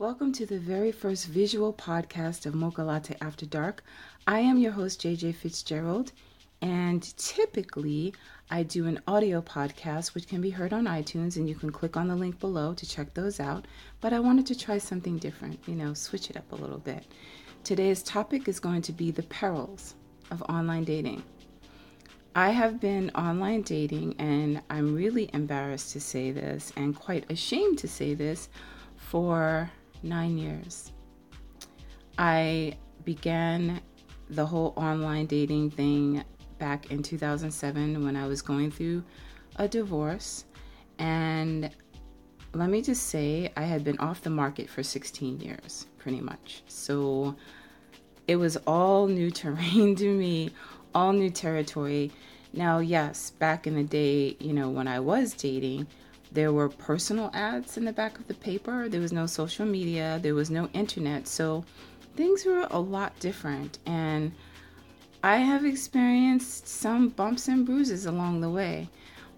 Welcome to the very first visual podcast of Mocha Latte After Dark. I am your host, JJ Fitzgerald, and typically I do an audio podcast which can be heard on iTunes, and you can click on the link below to check those out. But I wanted to try something different, you know, switch it up a little bit. Today's topic is going to be the perils of online dating. I have been online dating, and I'm really embarrassed to say this and quite ashamed to say this for nine years. I began the whole online dating thing back in 2007 when I was going through a divorce. And let me just say, I had been off the market for 16 years, pretty much. So it was all new terrain to me, all new territory. Now, yes, back in the day, you know, when I was dating, there were personal ads in the back of the paper. There was no social media, there was no internet. So things were a lot different. And I have experienced some bumps and bruises along the way.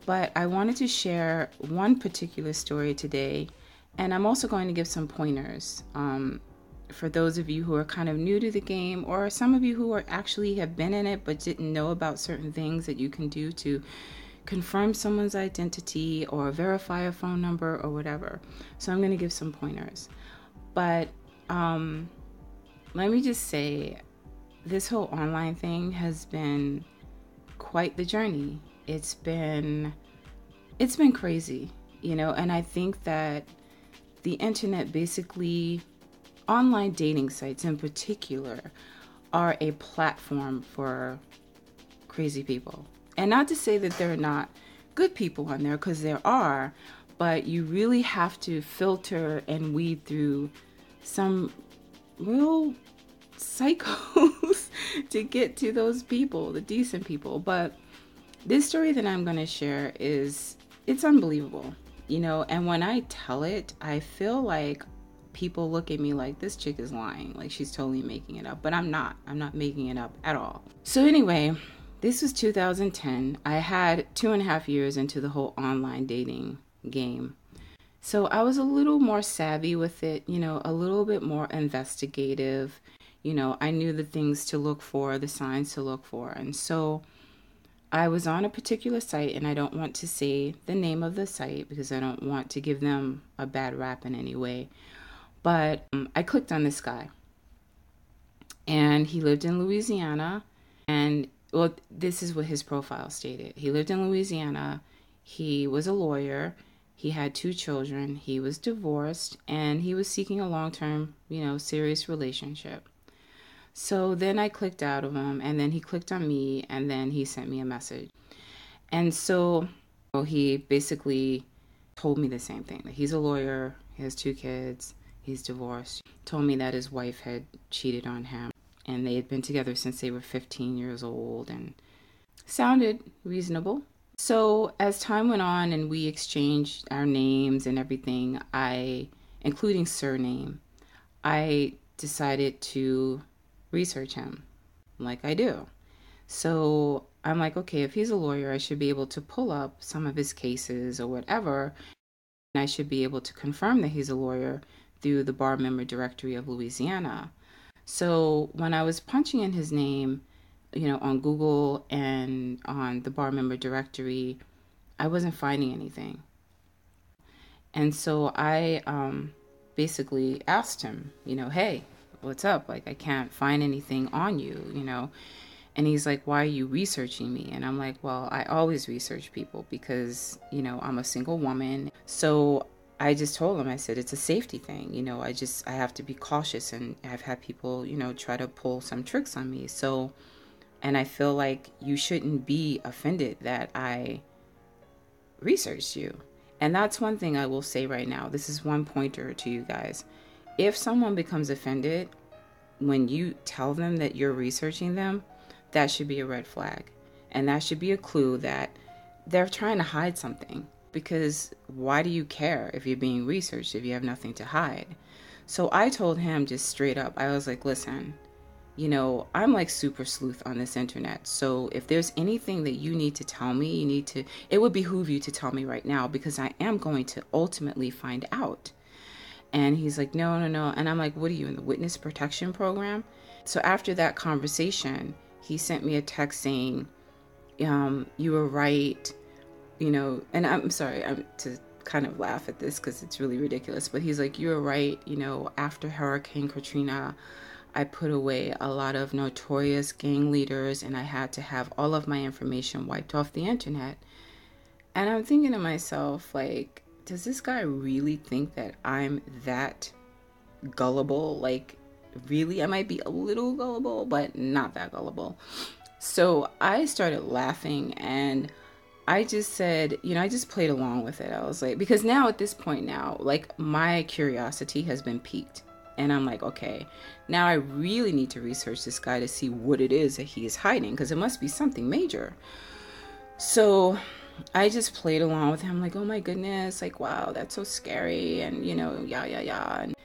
But I wanted to share one particular story today. And I'm also going to give some pointers um, for those of you who are kind of new to the game, or some of you who are actually have been in it but didn't know about certain things that you can do to confirm someone's identity or verify a phone number or whatever. So I'm going to give some pointers. But um, let me just say this whole online thing has been quite the journey. It's been it's been crazy, you know, and I think that the internet basically online dating sites in particular are a platform for crazy people and not to say that there are not good people on there, because there are, but you really have to filter and weed through some real psychos to get to those people, the decent people. But this story that I'm going to share is it's unbelievable, you know, and when I tell it, I feel like people look at me like this chick is lying, like she's totally making it up, but I'm not. I'm not making it up at all. So anyway, this was 2010. I had two and a half years into the whole online dating game. So I was a little more savvy with it, you know, a little bit more investigative. You know, I knew the things to look for, the signs to look for. And so I was on a particular site, and I don't want to say the name of the site because I don't want to give them a bad rap in any way. But um, I clicked on this guy, and he lived in Louisiana, and well, this is what his profile stated. He lived in Louisiana. He was a lawyer. He had two children. He was divorced and he was seeking a long term, you know, serious relationship. So then I clicked out of him and then he clicked on me and then he sent me a message. And so well, he basically told me the same thing that he's a lawyer, he has two kids, he's divorced. Told me that his wife had cheated on him and they had been together since they were 15 years old and sounded reasonable. So, as time went on and we exchanged our names and everything, I, including surname, I decided to research him like I do. So, I'm like, okay, if he's a lawyer, I should be able to pull up some of his cases or whatever. And I should be able to confirm that he's a lawyer through the bar member directory of Louisiana. So when I was punching in his name, you know, on Google and on the bar member directory, I wasn't finding anything. And so I um, basically asked him, you know, hey, what's up? Like, I can't find anything on you, you know? And he's like, why are you researching me? And I'm like, well, I always research people because, you know, I'm a single woman. So I just told him, I said, it's a safety thing. You know, I just, I have to be cautious. And I've had people, you know, try to pull some tricks on me. So, and I feel like you shouldn't be offended that I researched you. And that's one thing I will say right now. This is one pointer to you guys. If someone becomes offended when you tell them that you're researching them, that should be a red flag. And that should be a clue that they're trying to hide something because why do you care if you're being researched if you have nothing to hide? So I told him just straight up, I was like, listen, you know, I'm like super sleuth on this internet. So if there's anything that you need to tell me, you need to, it would behoove you to tell me right now because I am going to ultimately find out. And he's like, no, no, no. And I'm like, what are you in the witness protection program? So after that conversation, he sent me a text saying, um, you were right, you know, and I'm sorry, I'm to kind of laugh at this because it's really ridiculous, but he's like, you were right, you know, after Hurricane Katrina, I put away a lot of notorious gang leaders and I had to have all of my information wiped off the internet. And I'm thinking to myself, like, does this guy really think that I'm that gullible? Like, really? I might be a little gullible, but not that gullible. So I started laughing and I just said, you know, I just played along with it. I was like, because now at this point now, like my curiosity has been piqued. And I'm like, okay, now I really need to research this guy to see what it is that he is hiding because it must be something major. So I just played along with him, like, oh my goodness, like, wow, that's so scary. And, you know, yeah, yeah, yeah. And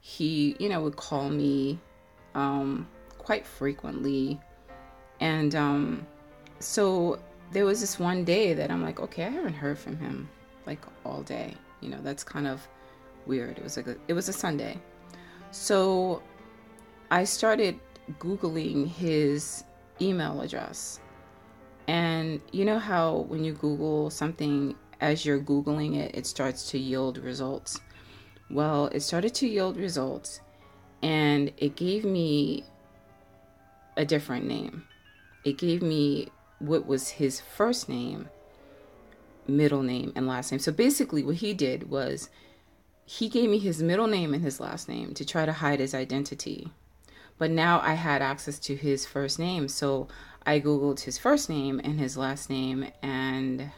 he, you know, would call me um, quite frequently. And um, so there was this one day that I'm like, okay, I haven't heard from him like all day. You know, that's kind of weird. It was like a, it was a Sunday. So I started Googling his email address. And you know how when you Google something, as you're Googling it, it starts to yield results? Well, it started to yield results and it gave me a different name. It gave me what was his first name, middle name, and last name. So basically, what he did was he gave me his middle name and his last name to try to hide his identity. But now I had access to his first name. So I Googled his first name and his last name, and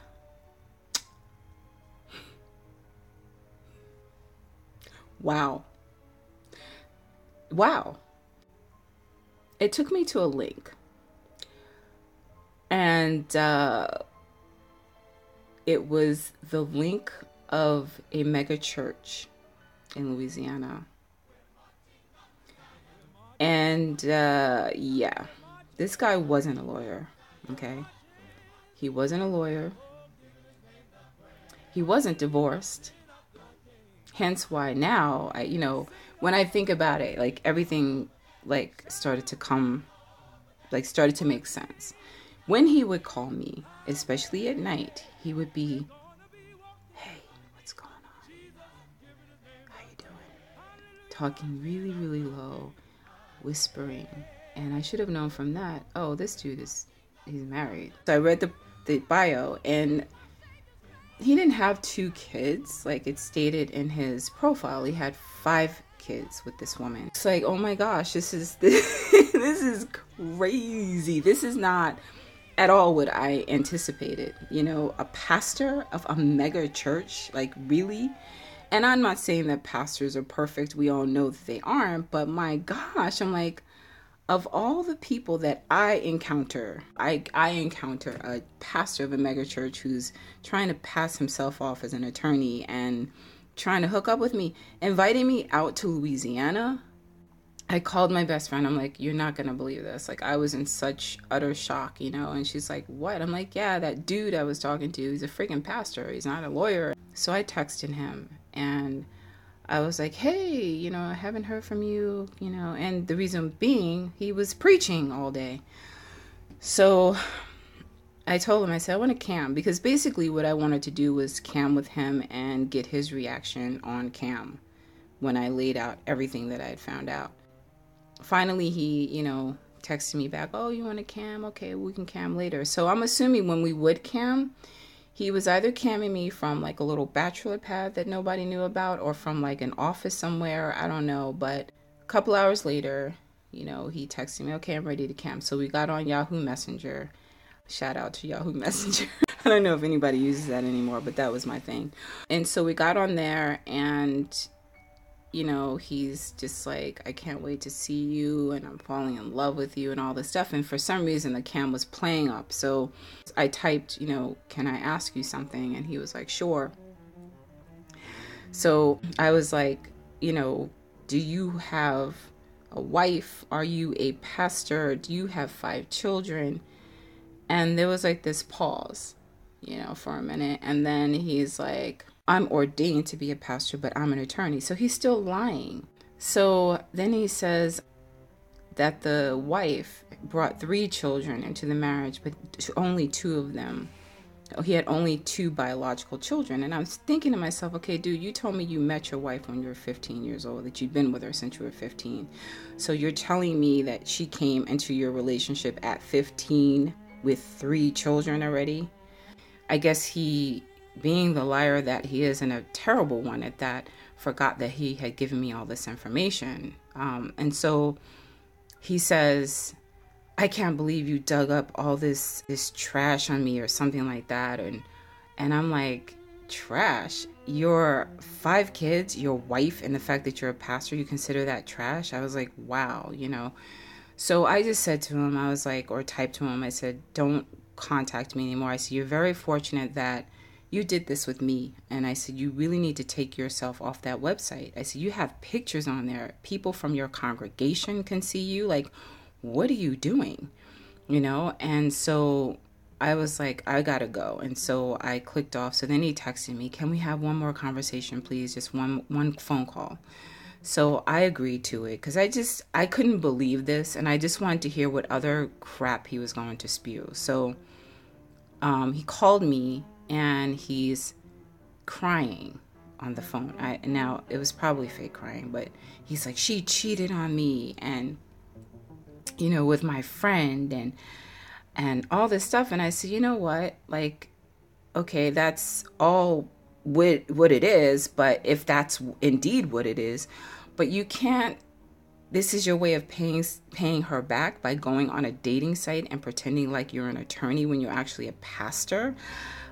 wow. Wow. It took me to a link. And uh, it was the link of a mega church in Louisiana. And uh, yeah, this guy wasn't a lawyer, okay? He wasn't a lawyer. He wasn't divorced. Hence why now, I, you know, when I think about it, like everything like started to come, like started to make sense. When he would call me, especially at night, he would be "Hey, what's going on? How you doing?" talking really, really low, whispering. And I should have known from that, oh, this dude is he's married. So I read the the bio and he didn't have two kids like it stated in his profile. He had five kids with this woman. It's like, oh my gosh, this is this, this is crazy. This is not at all what I anticipated. You know, a pastor of a mega church, like really? and I'm not saying that pastors are perfect. We all know that they aren't, but my gosh, I'm like, of all the people that I encounter, I I encounter a pastor of a megachurch who's trying to pass himself off as an attorney and trying to hook up with me, inviting me out to Louisiana. I called my best friend. I'm like, you're not gonna believe this. Like, I was in such utter shock, you know. And she's like, what? I'm like, yeah, that dude I was talking to, he's a freaking pastor. He's not a lawyer. So I texted him and I was like, hey, you know, I haven't heard from you, you know, and the reason being he was preaching all day. So I told him, I said, I want to cam because basically what I wanted to do was cam with him and get his reaction on cam when I laid out everything that I had found out. Finally, he, you know, texted me back, oh, you want to cam? Okay, we can cam later. So I'm assuming when we would cam, he was either camming me from like a little bachelor pad that nobody knew about or from like an office somewhere. I don't know. But a couple hours later, you know, he texted me, okay, I'm ready to cam. So we got on Yahoo Messenger. Shout out to Yahoo Messenger. I don't know if anybody uses that anymore, but that was my thing. And so we got on there and you know, he's just like, I can't wait to see you and I'm falling in love with you and all this stuff. And for some reason, the cam was playing up. So I typed, you know, can I ask you something? And he was like, sure. So I was like, you know, do you have a wife? Are you a pastor? Do you have five children? And there was like this pause, you know, for a minute. And then he's like, I'm ordained to be a pastor, but I'm an attorney. So he's still lying. So then he says that the wife brought three children into the marriage, but only two of them oh, he had only two biological children. And I was thinking to myself, okay, dude, you told me you met your wife when you were 15 years old, that you'd been with her since you were 15. So you're telling me that she came into your relationship at 15 with three children already? I guess he, being the liar that he is, and a terrible one at that, forgot that he had given me all this information. Um, and so he says, I can't believe you dug up all this this trash on me or something like that. And and I'm like trash? Your five kids your wife and the fact that you're a pastor you consider that trash? I was like wow you know. So I just said to him I was like or typed to him I said don't contact me anymore. I said you're very fortunate that you did this with me and I said you really need to take yourself off that website I said you have pictures on there people from your congregation can see you like what are you doing? You know? And so I was like, I gotta go. And so I clicked off. So then he texted me, Can we have one more conversation, please? Just one one phone call. So I agreed to it because I just I couldn't believe this and I just wanted to hear what other crap he was going to spew. So um, he called me and he's crying on the phone. I now it was probably fake crying, but he's like, She cheated on me and you know, with my friend and and all this stuff and I said, "You know what? Like okay, that's all what what it is, but if that's indeed what it is, but you can't this is your way of paying paying her back by going on a dating site and pretending like you're an attorney when you're actually a pastor.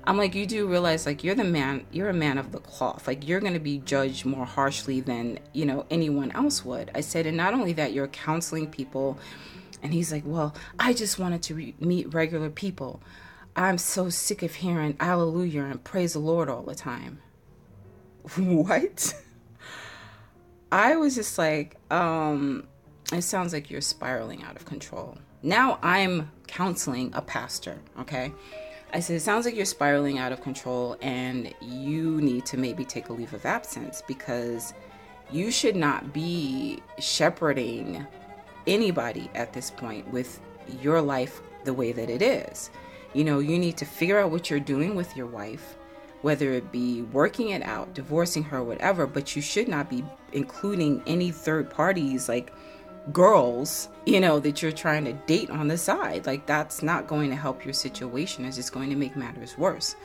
I'm like, you do realize like you're the man, you're a man of the cloth. Like you're going to be judged more harshly than, you know, anyone else would. I said, and not only that, you're counseling people and he's like, Well, I just wanted to re- meet regular people. I'm so sick of hearing hallelujah and praise the Lord all the time. what? I was just like, um, it sounds like you're spiraling out of control. Now I'm counseling a pastor, okay? I said, it sounds like you're spiraling out of control and you need to maybe take a leave of absence because you should not be shepherding anybody at this point with your life the way that it is. You know, you need to figure out what you're doing with your wife, whether it be working it out, divorcing her, whatever, but you should not be including any third parties like girls, you know, that you're trying to date on the side. Like, that's not going to help your situation, it's just going to make matters worse.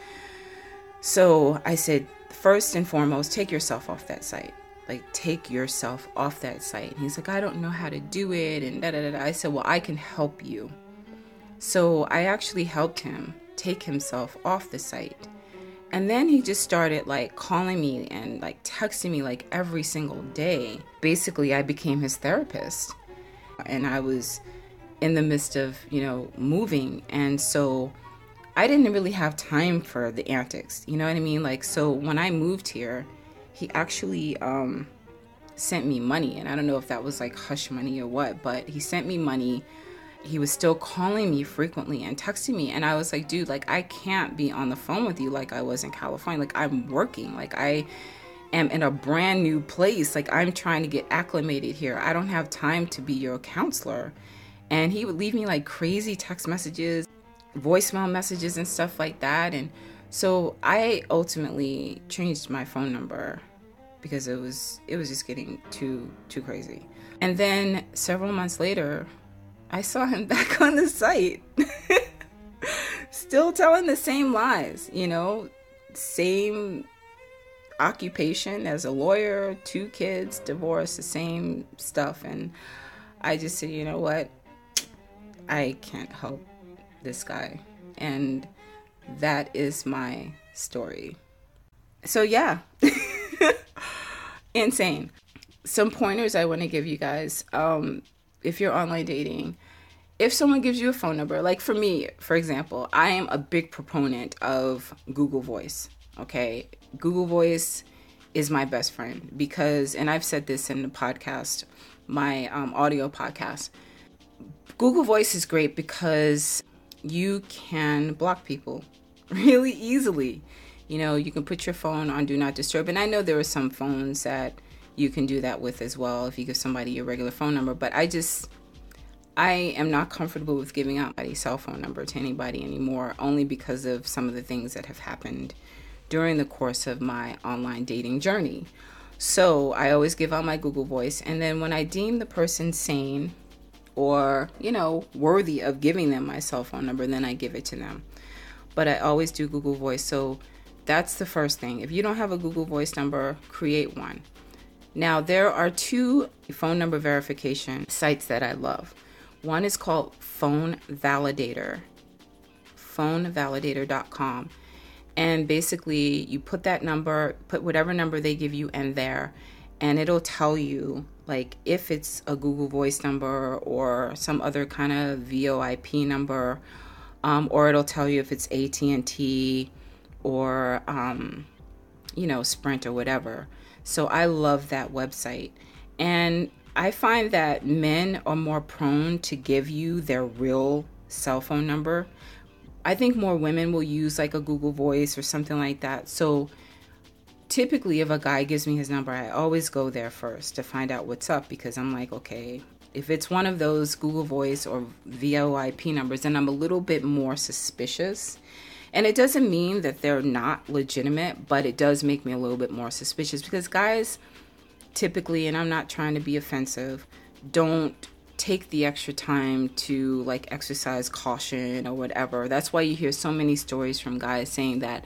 So I said, first and foremost, take yourself off that site like take yourself off that site. And he's like, I don't know how to do it and da da da. I said, Well, I can help you. So I actually helped him take himself off the site. And then he just started like calling me and like texting me like every single day. Basically, I became his therapist. And I was in the midst of, you know, moving. And so I didn't really have time for the antics. You know what I mean? Like, so when I moved here, he actually um, sent me money. And I don't know if that was like hush money or what, but he sent me money. He was still calling me frequently and texting me. And I was like, dude, like, I can't be on the phone with you like I was in California. Like, I'm working. Like, I am in a brand new place. Like, I'm trying to get acclimated here. I don't have time to be your counselor. And he would leave me like crazy text messages, voicemail messages, and stuff like that. And so I ultimately changed my phone number because it was it was just getting too too crazy. And then several months later, I saw him back on the site. Still telling the same lies, you know, same occupation as a lawyer, two kids, divorce, the same stuff and I just said, you know what? I can't help this guy. And that is my story. So, yeah, insane. Some pointers I want to give you guys um, if you're online dating. If someone gives you a phone number, like for me, for example, I am a big proponent of Google Voice. Okay. Google Voice is my best friend because, and I've said this in the podcast, my um, audio podcast. Google Voice is great because you can block people really easily. You know, you can put your phone on do not disturb. And I know there are some phones that you can do that with as well if you give somebody your regular phone number. But I just, I am not comfortable with giving out my cell phone number to anybody anymore, only because of some of the things that have happened during the course of my online dating journey. So I always give out my Google Voice. And then when I deem the person sane or, you know, worthy of giving them my cell phone number, then I give it to them. But I always do Google Voice. So that's the first thing. If you don't have a Google Voice number, create one. Now, there are two phone number verification sites that I love. One is called Phone Validator, phonevalidator.com. And basically, you put that number, put whatever number they give you in there, and it'll tell you like if it's a Google Voice number or some other kind of VoIP number, um, or it'll tell you if it's AT and T or um, you know Sprint or whatever. So I love that website, and I find that men are more prone to give you their real cell phone number. I think more women will use like a Google Voice or something like that. So typically if a guy gives me his number, I always go there first to find out what's up because I'm like, okay, if it's one of those Google Voice or VoIP numbers, then I'm a little bit more suspicious. And it doesn't mean that they're not legitimate, but it does make me a little bit more suspicious because guys typically, and I'm not trying to be offensive, don't take the extra time to like exercise caution or whatever. That's why you hear so many stories from guys saying that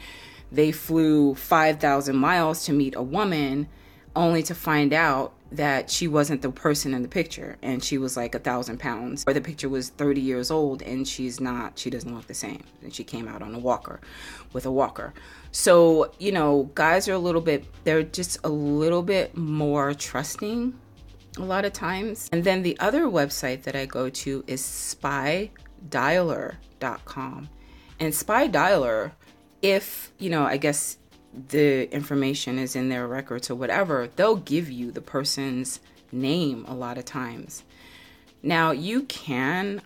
they flew 5,000 miles to meet a woman only to find out that she wasn't the person in the picture and she was like a thousand pounds. Or the picture was 30 years old and she's not she doesn't look the same. And she came out on a walker with a walker. So you know guys are a little bit they're just a little bit more trusting a lot of times. And then the other website that i go to is spydialer.com and spy dialer if, you know, I guess the information is in their records or whatever, they'll give you the person's name a lot of times. Now, you can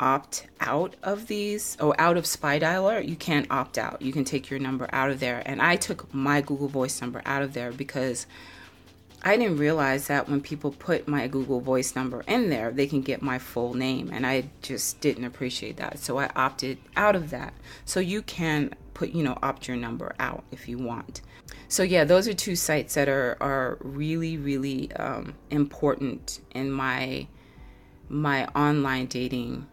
opt out of these or out of spy dialer you can't opt out you can take your number out of there and i took my google voice number out of there because I didn't realize that when people put my Google Voice number in there, they can get my full name. And I just didn't appreciate that. So I opted out of that. So you can put, you know, opt your number out if you want. So yeah, those are two sites that are, are really, really um, important in my my online dating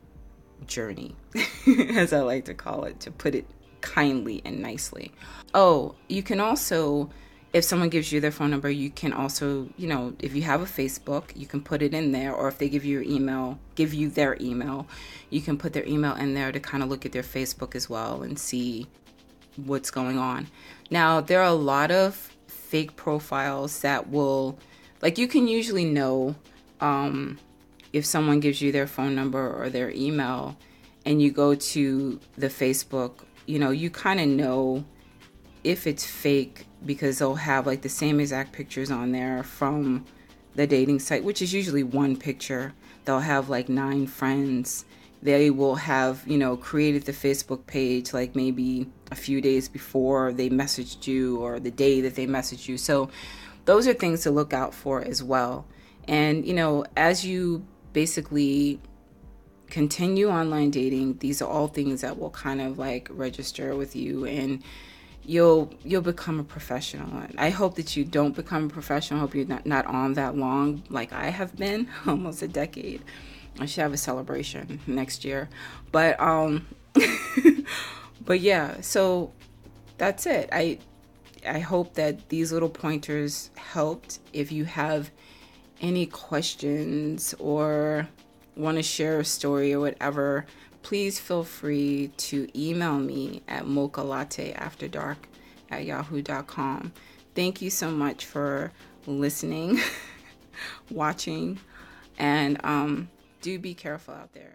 journey, as I like to call it, to put it kindly and nicely. Oh, you can also if someone gives you their phone number, you can also, you know, if you have a Facebook, you can put it in there. Or if they give you your email, give you their email, you can put their email in there to kind of look at their Facebook as well and see what's going on. Now, there are a lot of fake profiles that will, like, you can usually know um, if someone gives you their phone number or their email and you go to the Facebook, you know, you kind of know if it's fake because they'll have like the same exact pictures on there from the dating site, which is usually one picture. They'll have like nine friends. They will have, you know, created the Facebook page like maybe a few days before they messaged you or the day that they messaged you. So those are things to look out for as well. And, you know, as you basically continue online dating, these are all things that will kind of like register with you and you'll you'll become a professional. I hope that you don't become a professional. I hope you're not, not on that long like I have been, almost a decade. I should have a celebration next year. But um but yeah, so that's it. I I hope that these little pointers helped. If you have any questions or want to share a story or whatever, please feel free to email me at mocha latte after dark at yahoo.com. Thank you so much for listening, watching, and um, do be careful out there.